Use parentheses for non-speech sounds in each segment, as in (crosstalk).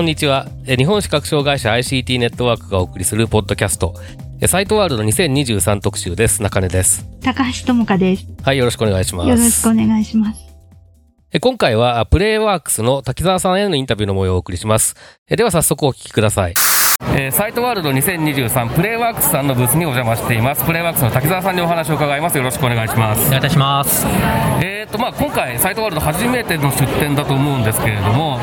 こんにちは。え日本視覚障害者 ICT ネットワークがお送りするポッドキャスト。えサイトワールド2023特集です。中根です。高橋智香です。はい、よろしくお願いします。よろしくお願いします。え今回は、プレイワークスの滝沢さんへのインタビューの模様をお送りします。えでは早速お聞きください。えーサイトワールド2023プレイワークスさんのブースにお邪魔しています。プレイワークスの滝沢さんにお話を伺います。よろしくお願いします。お願いいたします。えーとまあ、今回、サイトワールド初めての出展だと思うんですけれども、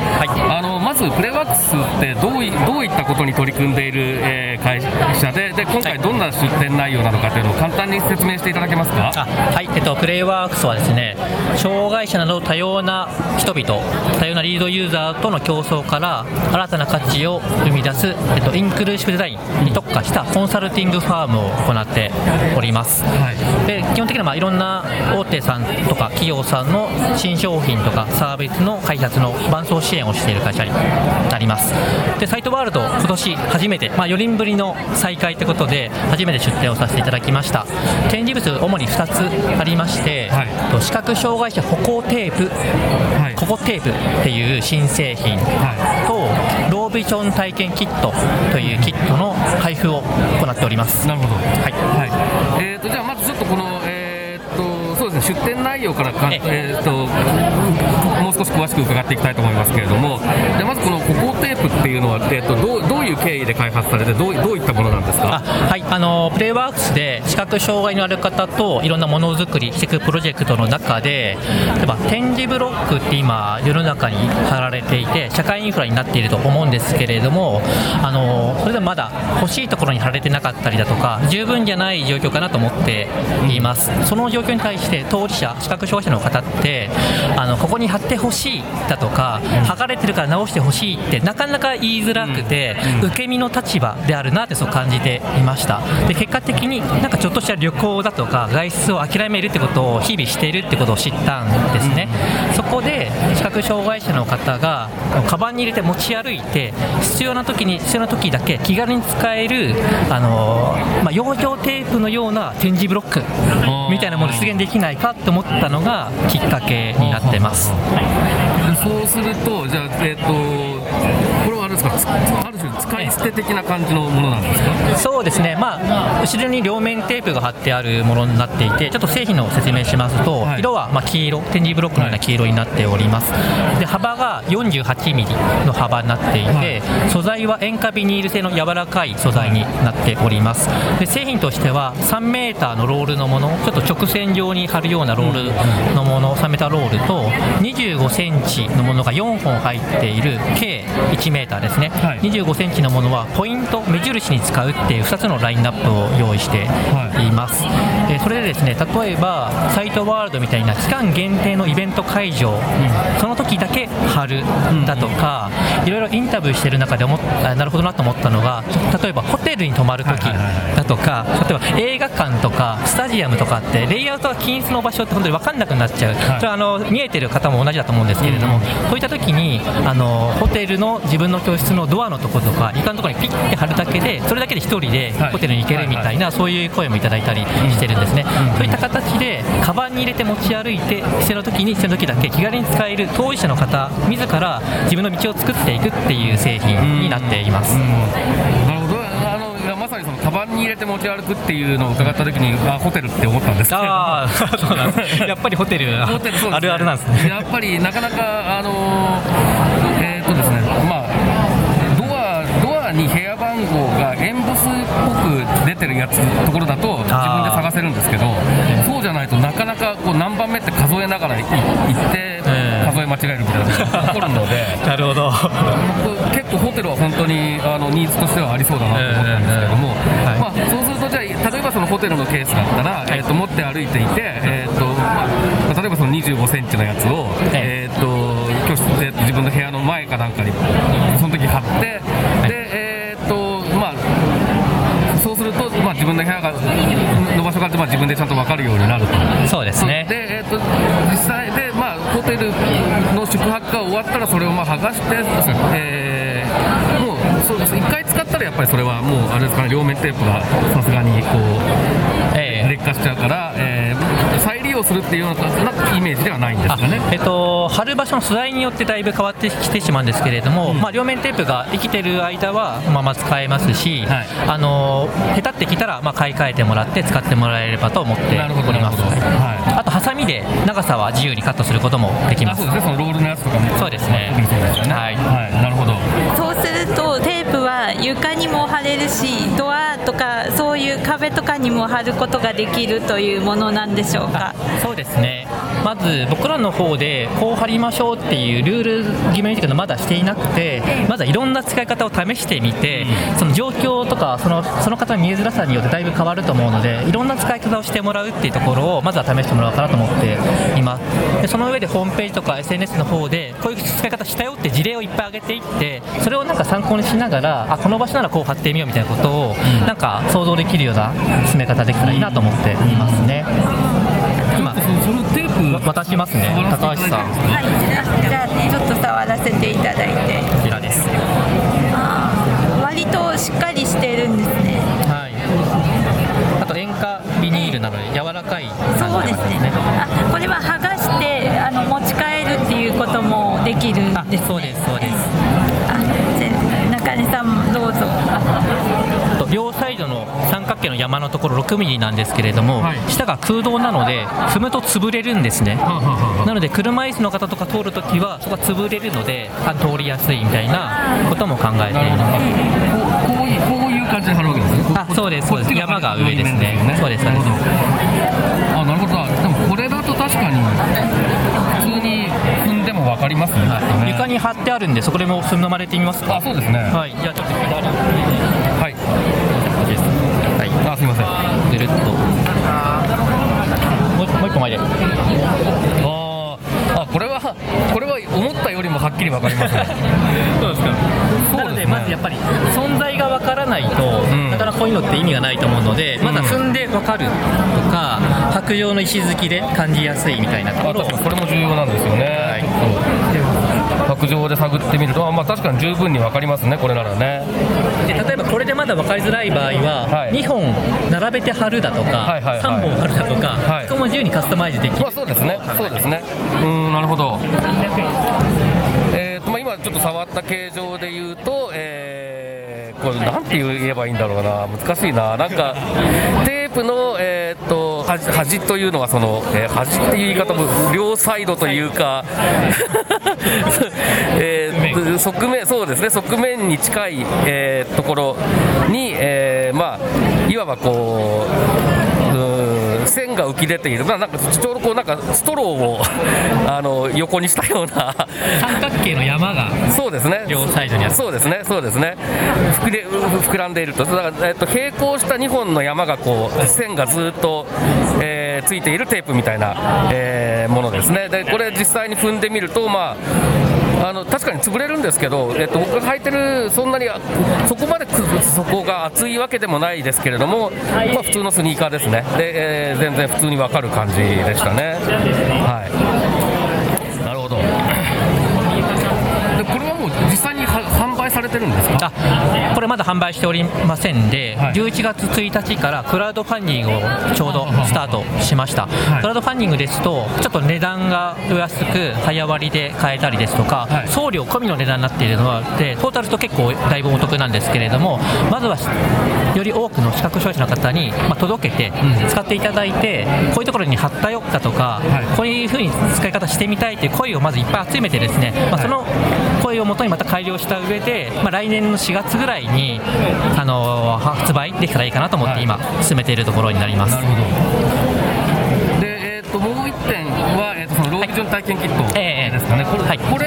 あのまずプレイワークスってどういどういったことに取り組んでいる、えー会社でで、今回、どんな出展内容なのかというのを簡単に説明していただけますか？あはい、えっと、プレイワークスはですね、障害者など多様な人々、多様なリードユーザーとの競争から新たな価値を生み出す、えっと、インクルーシブデザインに特化したコンサルティングファームを行っております。で基本的にはまあいろんな大手さんとか企業さんの新商品とかサービスの開発の伴走支援をしている会社になります。でサイトワールド今年初めて、まあ、4年ぶりの再開ということで初めて出展をさせていただきました。展示物主に2つありまして、はい。と視覚障害者歩行テープ、はい。ココテープっていう新製品と、ロービジョン体験キットというキットの配布を行っておりますなるほど。はいはい。えー出展内容からかええーともう少し詳しく伺っていきたいと思いますけれども、でまずこのココテープっていうのはえーとどうどういう経緯で開発されてどうどういったものなんですあか。はい、あのプレイワークスで視覚障害のある方といろんなものづくりしていくプロジェクトの中で例えば点字ブロックって今世の中に貼られていて社会インフラになっていると思うんですけれどもあのそれでもまだ欲しいところに貼られてなかったりだとか十分じゃない状況かなと思っていますその状況に対して当事者視覚障害者の方ってあのここに貼ってほしいだとか剥がれてるから直してほしいってなかなか言いづらくて、受け身の立場であるなってそう感じていました。で結果的になんかちょっとした旅行だとか外出を諦めるってことを日々しているってことを知ったんですね、そこで視覚障害者の方がカバンに入れて持ち歩いて必要な時に必要な時だけ気軽に使えるあの、まあ、養生テープのような展示ブロックみたいなものを実現できないかって思ったのがきっかけになってます、でそうするとじゃあえーとこれはあれですか？使い捨て的な感じのものなんですか？そうですね、まあ、後ろに両面テープが貼ってあるものになっていて、ちょっと製品の説明しますと、はい。色はまあ黄色、展示ブロックのような黄色になっております、で幅が48ミリの幅になっていて、素材は塩化ビニール製の柔らかい素材になっております、で製品としては3メーターのロールのもの、ちょっと直線状に貼るようなロールのもの、3メーターロールと、25センチのものが4本入っている計1メーターですね、はい。25センチのものはポイント、目印に使うっていう2つのラインナップを用意してい。ます、えーそれでですね例えばサイトワールドみたいな期間限定のイベント会場、その時だけ貼るだとか、いろいろインタビューしてる中で思なるほどなと思ったのが例えばホテルに泊まる時だとか例えば映画館とかスタジアムとかってレイアウトが均一の場所って本当に分かんなくなっちゃう、それはあの見えてる方も同じだと思うんですけれども、そういった時にあのホテルの自分の教室のドアのところとか床のところにピッて貼るだけでそれだけで1人ではい。ホテルに行けるみたいな、そういう声もいただいたりしてるんですね、そういった形でカバンに入れて持ち歩いて必要な時に必要な時だけ気軽に使える当事者の方自ら自分の道を作っていくっていう製品になっています、なるほど。あのいやまさにそのカバンに入れて持ち歩くっていうのを伺った時にあホテルって思ったんですけれど。もああそうなんです。(laughs) やっぱりホテルホテルね。あるあるなんですね。やっぱりなかなかあのえースっぽく出てるやつところだと自分で探せるんですけどそうじゃないとなかなかこう何番目って数えながらい行ってええ。数え間違えるみたいなことが起こるので (laughs) なるほど。僕結構ホテルは本当にあのニーズとしてはありそうだなと思ったんですけども、まあ、そうするとじゃあ例えばそのホテルのケースだったら、えー、と持って歩いていて、えーとまあ、25センチのやつを、ええ。ーっと教室で自分の部屋の前かなんかにその時買って、分の部屋がの場所が、まあ、自分でちゃんと分かるようになると。そうですね。で、えー、と実際で、まあ、ホテルの宿泊が終わったらそれをまあ剥がして、えーもうそうです1回使ったらやっぱりそれはもうあれですかね両面テープがさすがにこうええ。劣化しちゃうから、えー再利用するっていうようなイメージではないんですあかね。えっと、貼る場所の素材によってだいぶ変わってきてしまうんですけれども、まあ、両面テープが生きてる間はまま使えますし、はい。あの下手ってきたらまあ買い替えてもらって使ってもらえればと思ってなるほどおります、なるほどはい。あとハサミで長さは自由にカットすることもできます。あそうですね、そのロールのやつとかも。そうですねね。はい。はい、なるほど。そうするとテープは床にも貼れるしドアとかそういう壁とかにも貼ることができるというものなんでしょうか？そうですね。まず僕らの方でこう貼りましょうっていうルール決めみたいなのまだしていなくてまずはいろんな使い方を試してみてその状況とかそのその方の見えづらさによってだいぶ変わると思うのでいろんな使い方をしてもらうっていうところをまずは試してもらおうかなと思っています。でその上でホームページとか SNS の方でこういう使い方したよって事例をいっぱい上げていってそれをなんか参考にしながらあこの場所ならこう貼ってみようみたいなことをなんか想像できるような進め方できたらいいなと思っていますね。今そそのテープ渡しますね高橋さんはいじゃあちょっと触らせていただいて。こちらです。割としっかりしてるんですね。はい。あと塩化ビニールなので柔らかいそうですね。あこれは剥がしてあの持ち帰るっていうこともできるんあですね。そうですそうです。あ中根さんもどうぞの山のところ6ミリなんですけれども、はい。下が空洞なので踏むと潰れるんですね。はあはなので車椅子の方とか通るときはそこが潰れるのであ通りやすいみたいなことも考えています。こうこういうこういう感じで貼るわけですね。あそうですそうです。山が上ですね。面そうですそ。あ、なるほど。でもこれだと確かに普通に踏んでもわかりますね。ね。床に貼ってあるんでそこでも踏まれてみますか？あ、そうですね。はい。じゃあちょっと左あ、すみません。あぐるっと。もうもう一個前でー。あ、これはこれは思ったよりもはっきりわかりますね。(laughs) そうですか。なのでまずやっぱり存在がわからないと、ん。なかなかこういうのって意味がないと思うので、まずは踏んでわかるとか白状の石突きで感じやすいみたいなところ。これも重要なんですよね。はい白状で探ってみると、あまあ確かに十分にわかりますね。これならね。で例えばこれでまだ分かりづらい場合は、はい2本並べて貼るだとか、はいはいはい3本貼るだとか、はいそこも自由にカスタマイズできるまあそうですね。そうですね。うーん、なるほど。えーとまあ、今ちょっと触った形状で言うと、えーこれなんて言えばいいんだろうな、難しいな、なんかテープの、えー、と端端というのはその、えー端っていう言い方も両サイドというか、えー側面、そうですね、側面に近い、えーところに、えーまあ、いわばこう、うん線が浮き出ている、まあ、なんかちょうどこうなんかストローを (laughs) あの横にしたような。三角形の山がそうですね。両サイドにあるそうですね。そうですね。膨れ膨らんでいると、だからえっと平行した2本の山がこう線がずっと、えーついているテープみたいな、えーものですね。でこれ実際に踏んでみるとまあ。あの確かに潰れるんですけど、えっと、僕が履いてる、そんなにあそこまでくそこが厚いわけでもないですけれども、まあ、普通のスニーカーですね、でえー全然普通に分かる感じでしたね。はいなるほど。でこれはもう実際には販売されてるんですか？あこれまだ販売しておりませんで、はい。11月1日からクラウドファンディングをちょうどスタートしました、い。クラウドファンディングですと、ちょっと値段がお安く、早割りで買えたりですとか、はい。送料込みの値段になっているのはで、トータルと結構だいぶお得なんですけれども、まずはより多くの視覚障害者の方に、まあ、届けて、使っていただいて、こういうところに貼ったよだとか、はい。こういうふうに使い方してみたいという声をまずいっぱい集めて、ですね、まあ、その声をもとにまた改良した上で、まあ、来年の4月ぐらいに、あの発売できたらいいかなと思って、今、進めているところになります。なるほど。で、えっ、ともう一点は、えっ、とそのロービジョン体験キットええですかね。これ,、はいこれはあれですか開発も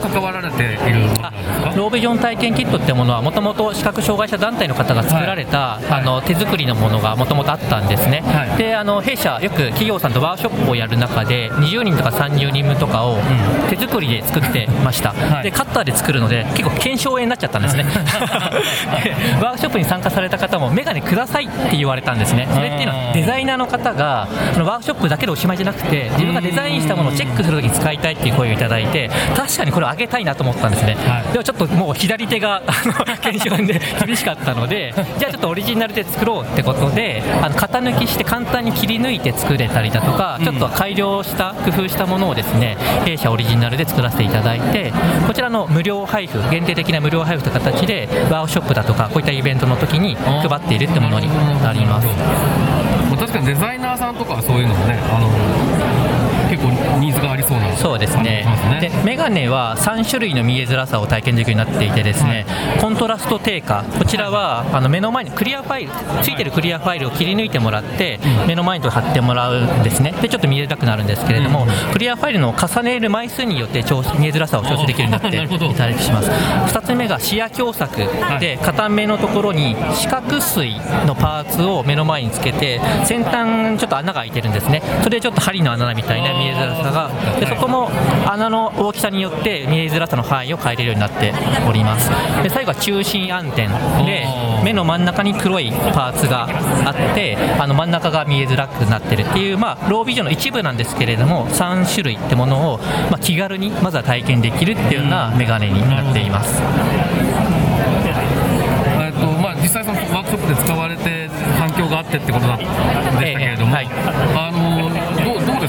関わられているものなんですか？ロービジョン体験キットってものはもともと視覚障害者団体の方が作られた、はい。あの手作りのものがもともとあったんですね、はい。であの弊社よく企業さんとワークショップをやる中で20人とか30人分とかを手作りで作ってました、(laughs) はい。でカッターで作るので結構検証炎になっちゃったんですね。で (laughs) ワークショップに参加された方もメガネくださいって言われたんですね。それっていうのはデザイナーの方がそのワークショップだけでおしまいじゃなくて自分がデザインしたものをチェックするときに使いたいっていう声をいただいて確かにこれをあげたいなと思ったんですね、はい。でもちょっともう左手が (laughs) 検証で厳しかったのでじゃあちょっとオリジナルで作ろうってことであの型抜きして簡単に切り抜いて作れたりだとか、ちょっと改良した工夫したものをですね弊社オリジナルで作らせていただいてこちらの無料配布限定的な無料配布という形でワークショップだとかこういったイベントの時に配っているってものになります。確かにデザイナーさんとかはそういうのもねあのニーズがありそうなそうですね。感じがしますでメガネは3種類の見えづらさを体験できるようになっていてですね、コントラスト低下。こちらはあの目の前にクリアファイルついてるクリアファイルを切り抜いてもらって目の前に貼ってもらうんですね。でちょっと見えづらくなるんですけれども、クリアファイルの重ねる枚数によって調見えづらさを調整できるようになって (laughs) いたりします。2つ目が視野狭窄で片目のところに四角錐のパーツを目の前につけて先端ちょっと穴が開いてるんですね。それでちょっと針の穴みたいな見えづらさがでそこも穴の大きさによって見えづらさの範囲を変えれるようになっております。で最後は中心暗点で目の真ん中に黒いパーツがあってあの真ん中が見えづらくなってるっていう、まあ、ロービジョンの一部なんですけれども3種類ってものを、まあ、気軽にまずは体験できるっていうようなメガネになっています。えっとまあ、実際そのワークショップで使われて反響があってってことだでしたけれども、ええはい。あの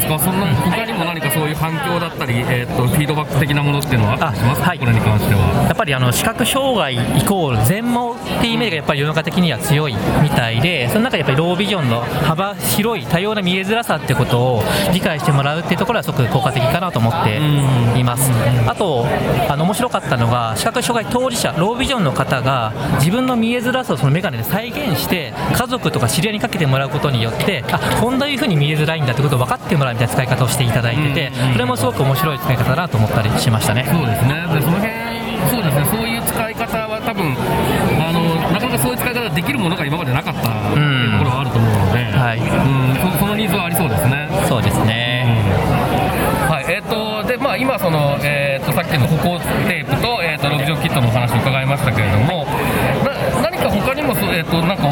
ですか？そんな他にも何かそういう反響だったり、えっとフィードバック的なものっていうのはあますはい。これに関しては。やっぱりあの視覚障害イコール全盲っていうイメージがやっぱり世の中的には強いみたいでその中でやっぱりロービジョンの幅広い多様な見えづらさってことを理解してもらうっていうところはすごく効果的かなと思っています。あとあの面白かったのが視覚障害当事者ロービジョンの方が自分の見えづらさをそのメガネで再現して家族とか知り合いにかけてもらうことによってあこんないう風に見えづらいんだってことを分かってもらうみたいな使い方をしていただいててそれもすごく面白い使い方だなと思ったりしましたね。そうですね。でその辺そうですね。そういう使い方は多分あのなかなかそういう使い方ができるものが今までなかったところはあると思うので、はい。うん、そそのニーズはありそうですね。そうですね、はい、えっ、と、で、まあ、今、その、えっ、と、さっきの歩行テープと、えっ、と、ロビジョンキットのお話を伺いましたけれども。な、何か他にも、えっ、と、なんか、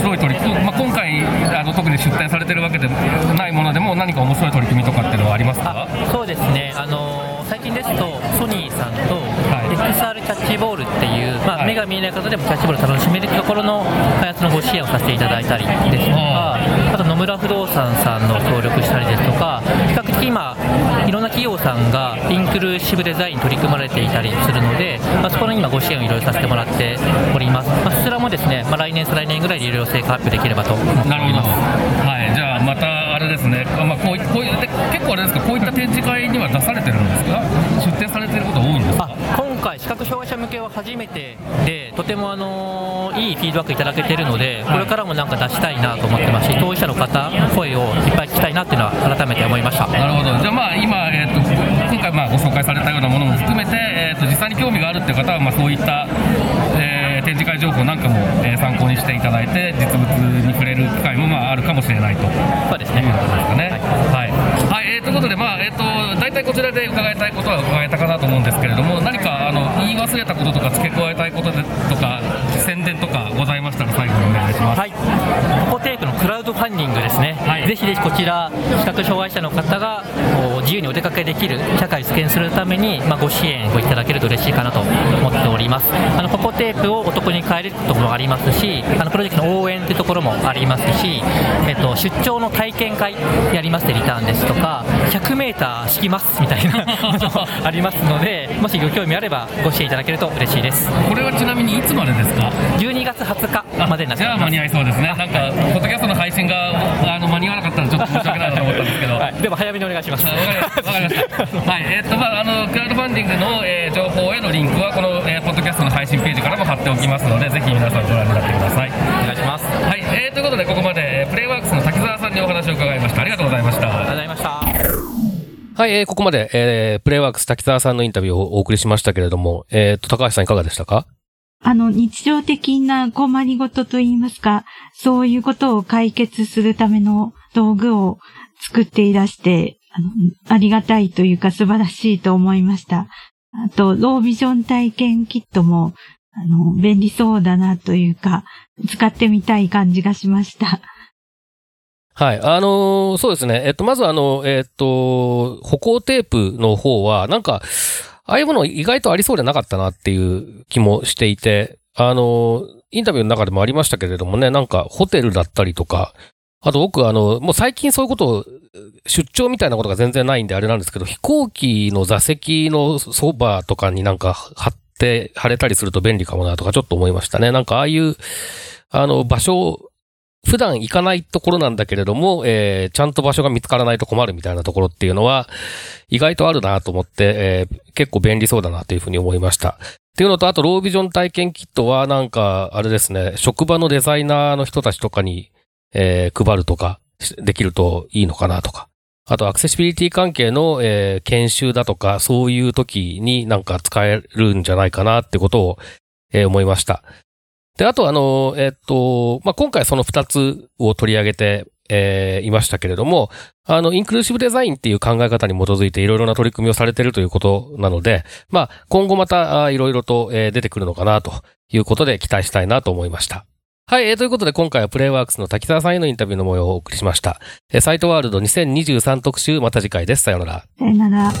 白い取り組み、まあ、今回、あの、特に出展されてるわけでないものでも、何か面白い取り組みとかっていうのはありますか？そうですね、あのー最近ですと、ソニーさんとい XR キャッチボー目が見えない方でもキャッチボールを楽しめるところの開発のご支援をさせていただいたりですとか、あと野村不動産さんの協力したりですとか、比較的今、いろんな企業さんがインクルーシブデザインに取り組まれていたりするので、まあ、そこの今、ご支援をいろいろさせてもらっております。まあ、そちらもですね、まあ、来年、再来年ぐらいでいろいろ成果発表できればと思ってお。ります。はい、じゃあ、また、あれですね、あまあ、こうい、こうい結構あれですか、こういった展示会には出されてるんですか？出展されてること多いんですか？回、視覚障害者向けは初めてで、とても、あのいいフィードバックいただけているので、これからもなんか出したいなと思ってますし、当事者の方、声をいっぱい聞きたいなっていうのは、改めて思いました。なるほど、じゃあ、まあ、今、えー、と今回、まあ、ご紹介されたようなものも含めて、えー、と実際に興味があるっていう方は、まあ、そういった、えー展示会情報なんかも、えー参考にしていただいて、実物に触れる機会も、まあ、あるかもしれないと。そうですねということですかね。はい。はい、えーということで、まあ、えっ、と、大体こちらで伺いたいことは伺えたかなと思うんですけれども、何か、忘れたこととか、付け加えたいこととか、宣伝とかございましたら、最後にお願いします。はい、コテープのクラウドファンディングですね、ぜひぜひこちら、視覚障害者の方が自由にお出かけできる社会を実現するために、まあ、ご支援をいただけると嬉しいかなと思っております。あのココテープをお得に買えるところもありますし、あのプロジェクトの応援というところもありますし、えっと、出張の体験会やりますってリターンですとか、100メーター敷きますみたいなこともありますので、(laughs) もしご興味あればご支援いただけると嬉しいです。これはちなみにいつまでですか？12月20日までになってますじゃあ間に合いそうですね。なんか、ポッドキャストの配信があの間に合わなかったらちょっと申し訳ないなと思ったんですけど。はい、でも早めにお願いします。あわかりました。わかりました。はい、えーっと、まあ、あの、クラウドファンディングの、えー情報へのリンクは、この、えーポッドキャストの配信ページからも貼っておきますので、ぜひ皆さんご覧になってください。お願いします。ありはい、えーということで、ここまで、えープレイワークスの滝沢さんにお話を伺いました。ありがとうございました。がとうございました。はい、えーここまで、えープレイワークス滝沢さんのインタビューをお送りしましたけれども、えっ、と、高橋さんいかがでしたか？あの、日常的な困りごとといいますか、そういうことを解決するための道具を作っていらして、あありがたいというか素晴らしいと思いました。あと、ロービジョン体験キットも、あの、便利そうだなというか、使ってみたい感じがしました。はい。あのーそうですね。えっと、まずあの、えっと、歩行テープの方は、なんか、ああいうもの意外とありそうでなかったなっていう気もしていて、あのーインタビューの中でもありましたけれどもね、なんかホテルだったりとか、あと僕あの、もう最近そういうことを、出張みたいなことが全然ないんであれなんですけど、飛行機の座席のそばとかになんか貼って、貼れたりすると便利かもなとかちょっと思いましたね。なんかああいう、あの、場所普段行かないところなんだけれども、えーちゃんと場所が見つからないと困るみたいなところっていうのは、意外とあるなと思って、えー結構便利そうだなというふうに思いました。っていうのと、あと、ロービジョン体験キットは、なんか、あれですね、職場のデザイナーの人たちとかに、えー配るとか、できるといいのかなとか。あと、アクセシビリティ関係の、えー研修だとか、そういう時になんか使えるんじゃないかなってことを、えー思いました。で、あとあの、えっと、まあ、今回その二つを取り上げて、えーいましたけれども、あの、インクルーシブデザインっていう考え方に基づいていろいろな取り組みをされているということなので、まあ、今後またいろいろと、え出てくるのかなということで期待したいなと思いました。はい、えーということで今回はプレイワークスの滝沢さんへのインタビューの模様をお送りしました。えーサイトワールド2023特集、また次回です。さよなら。さよなら。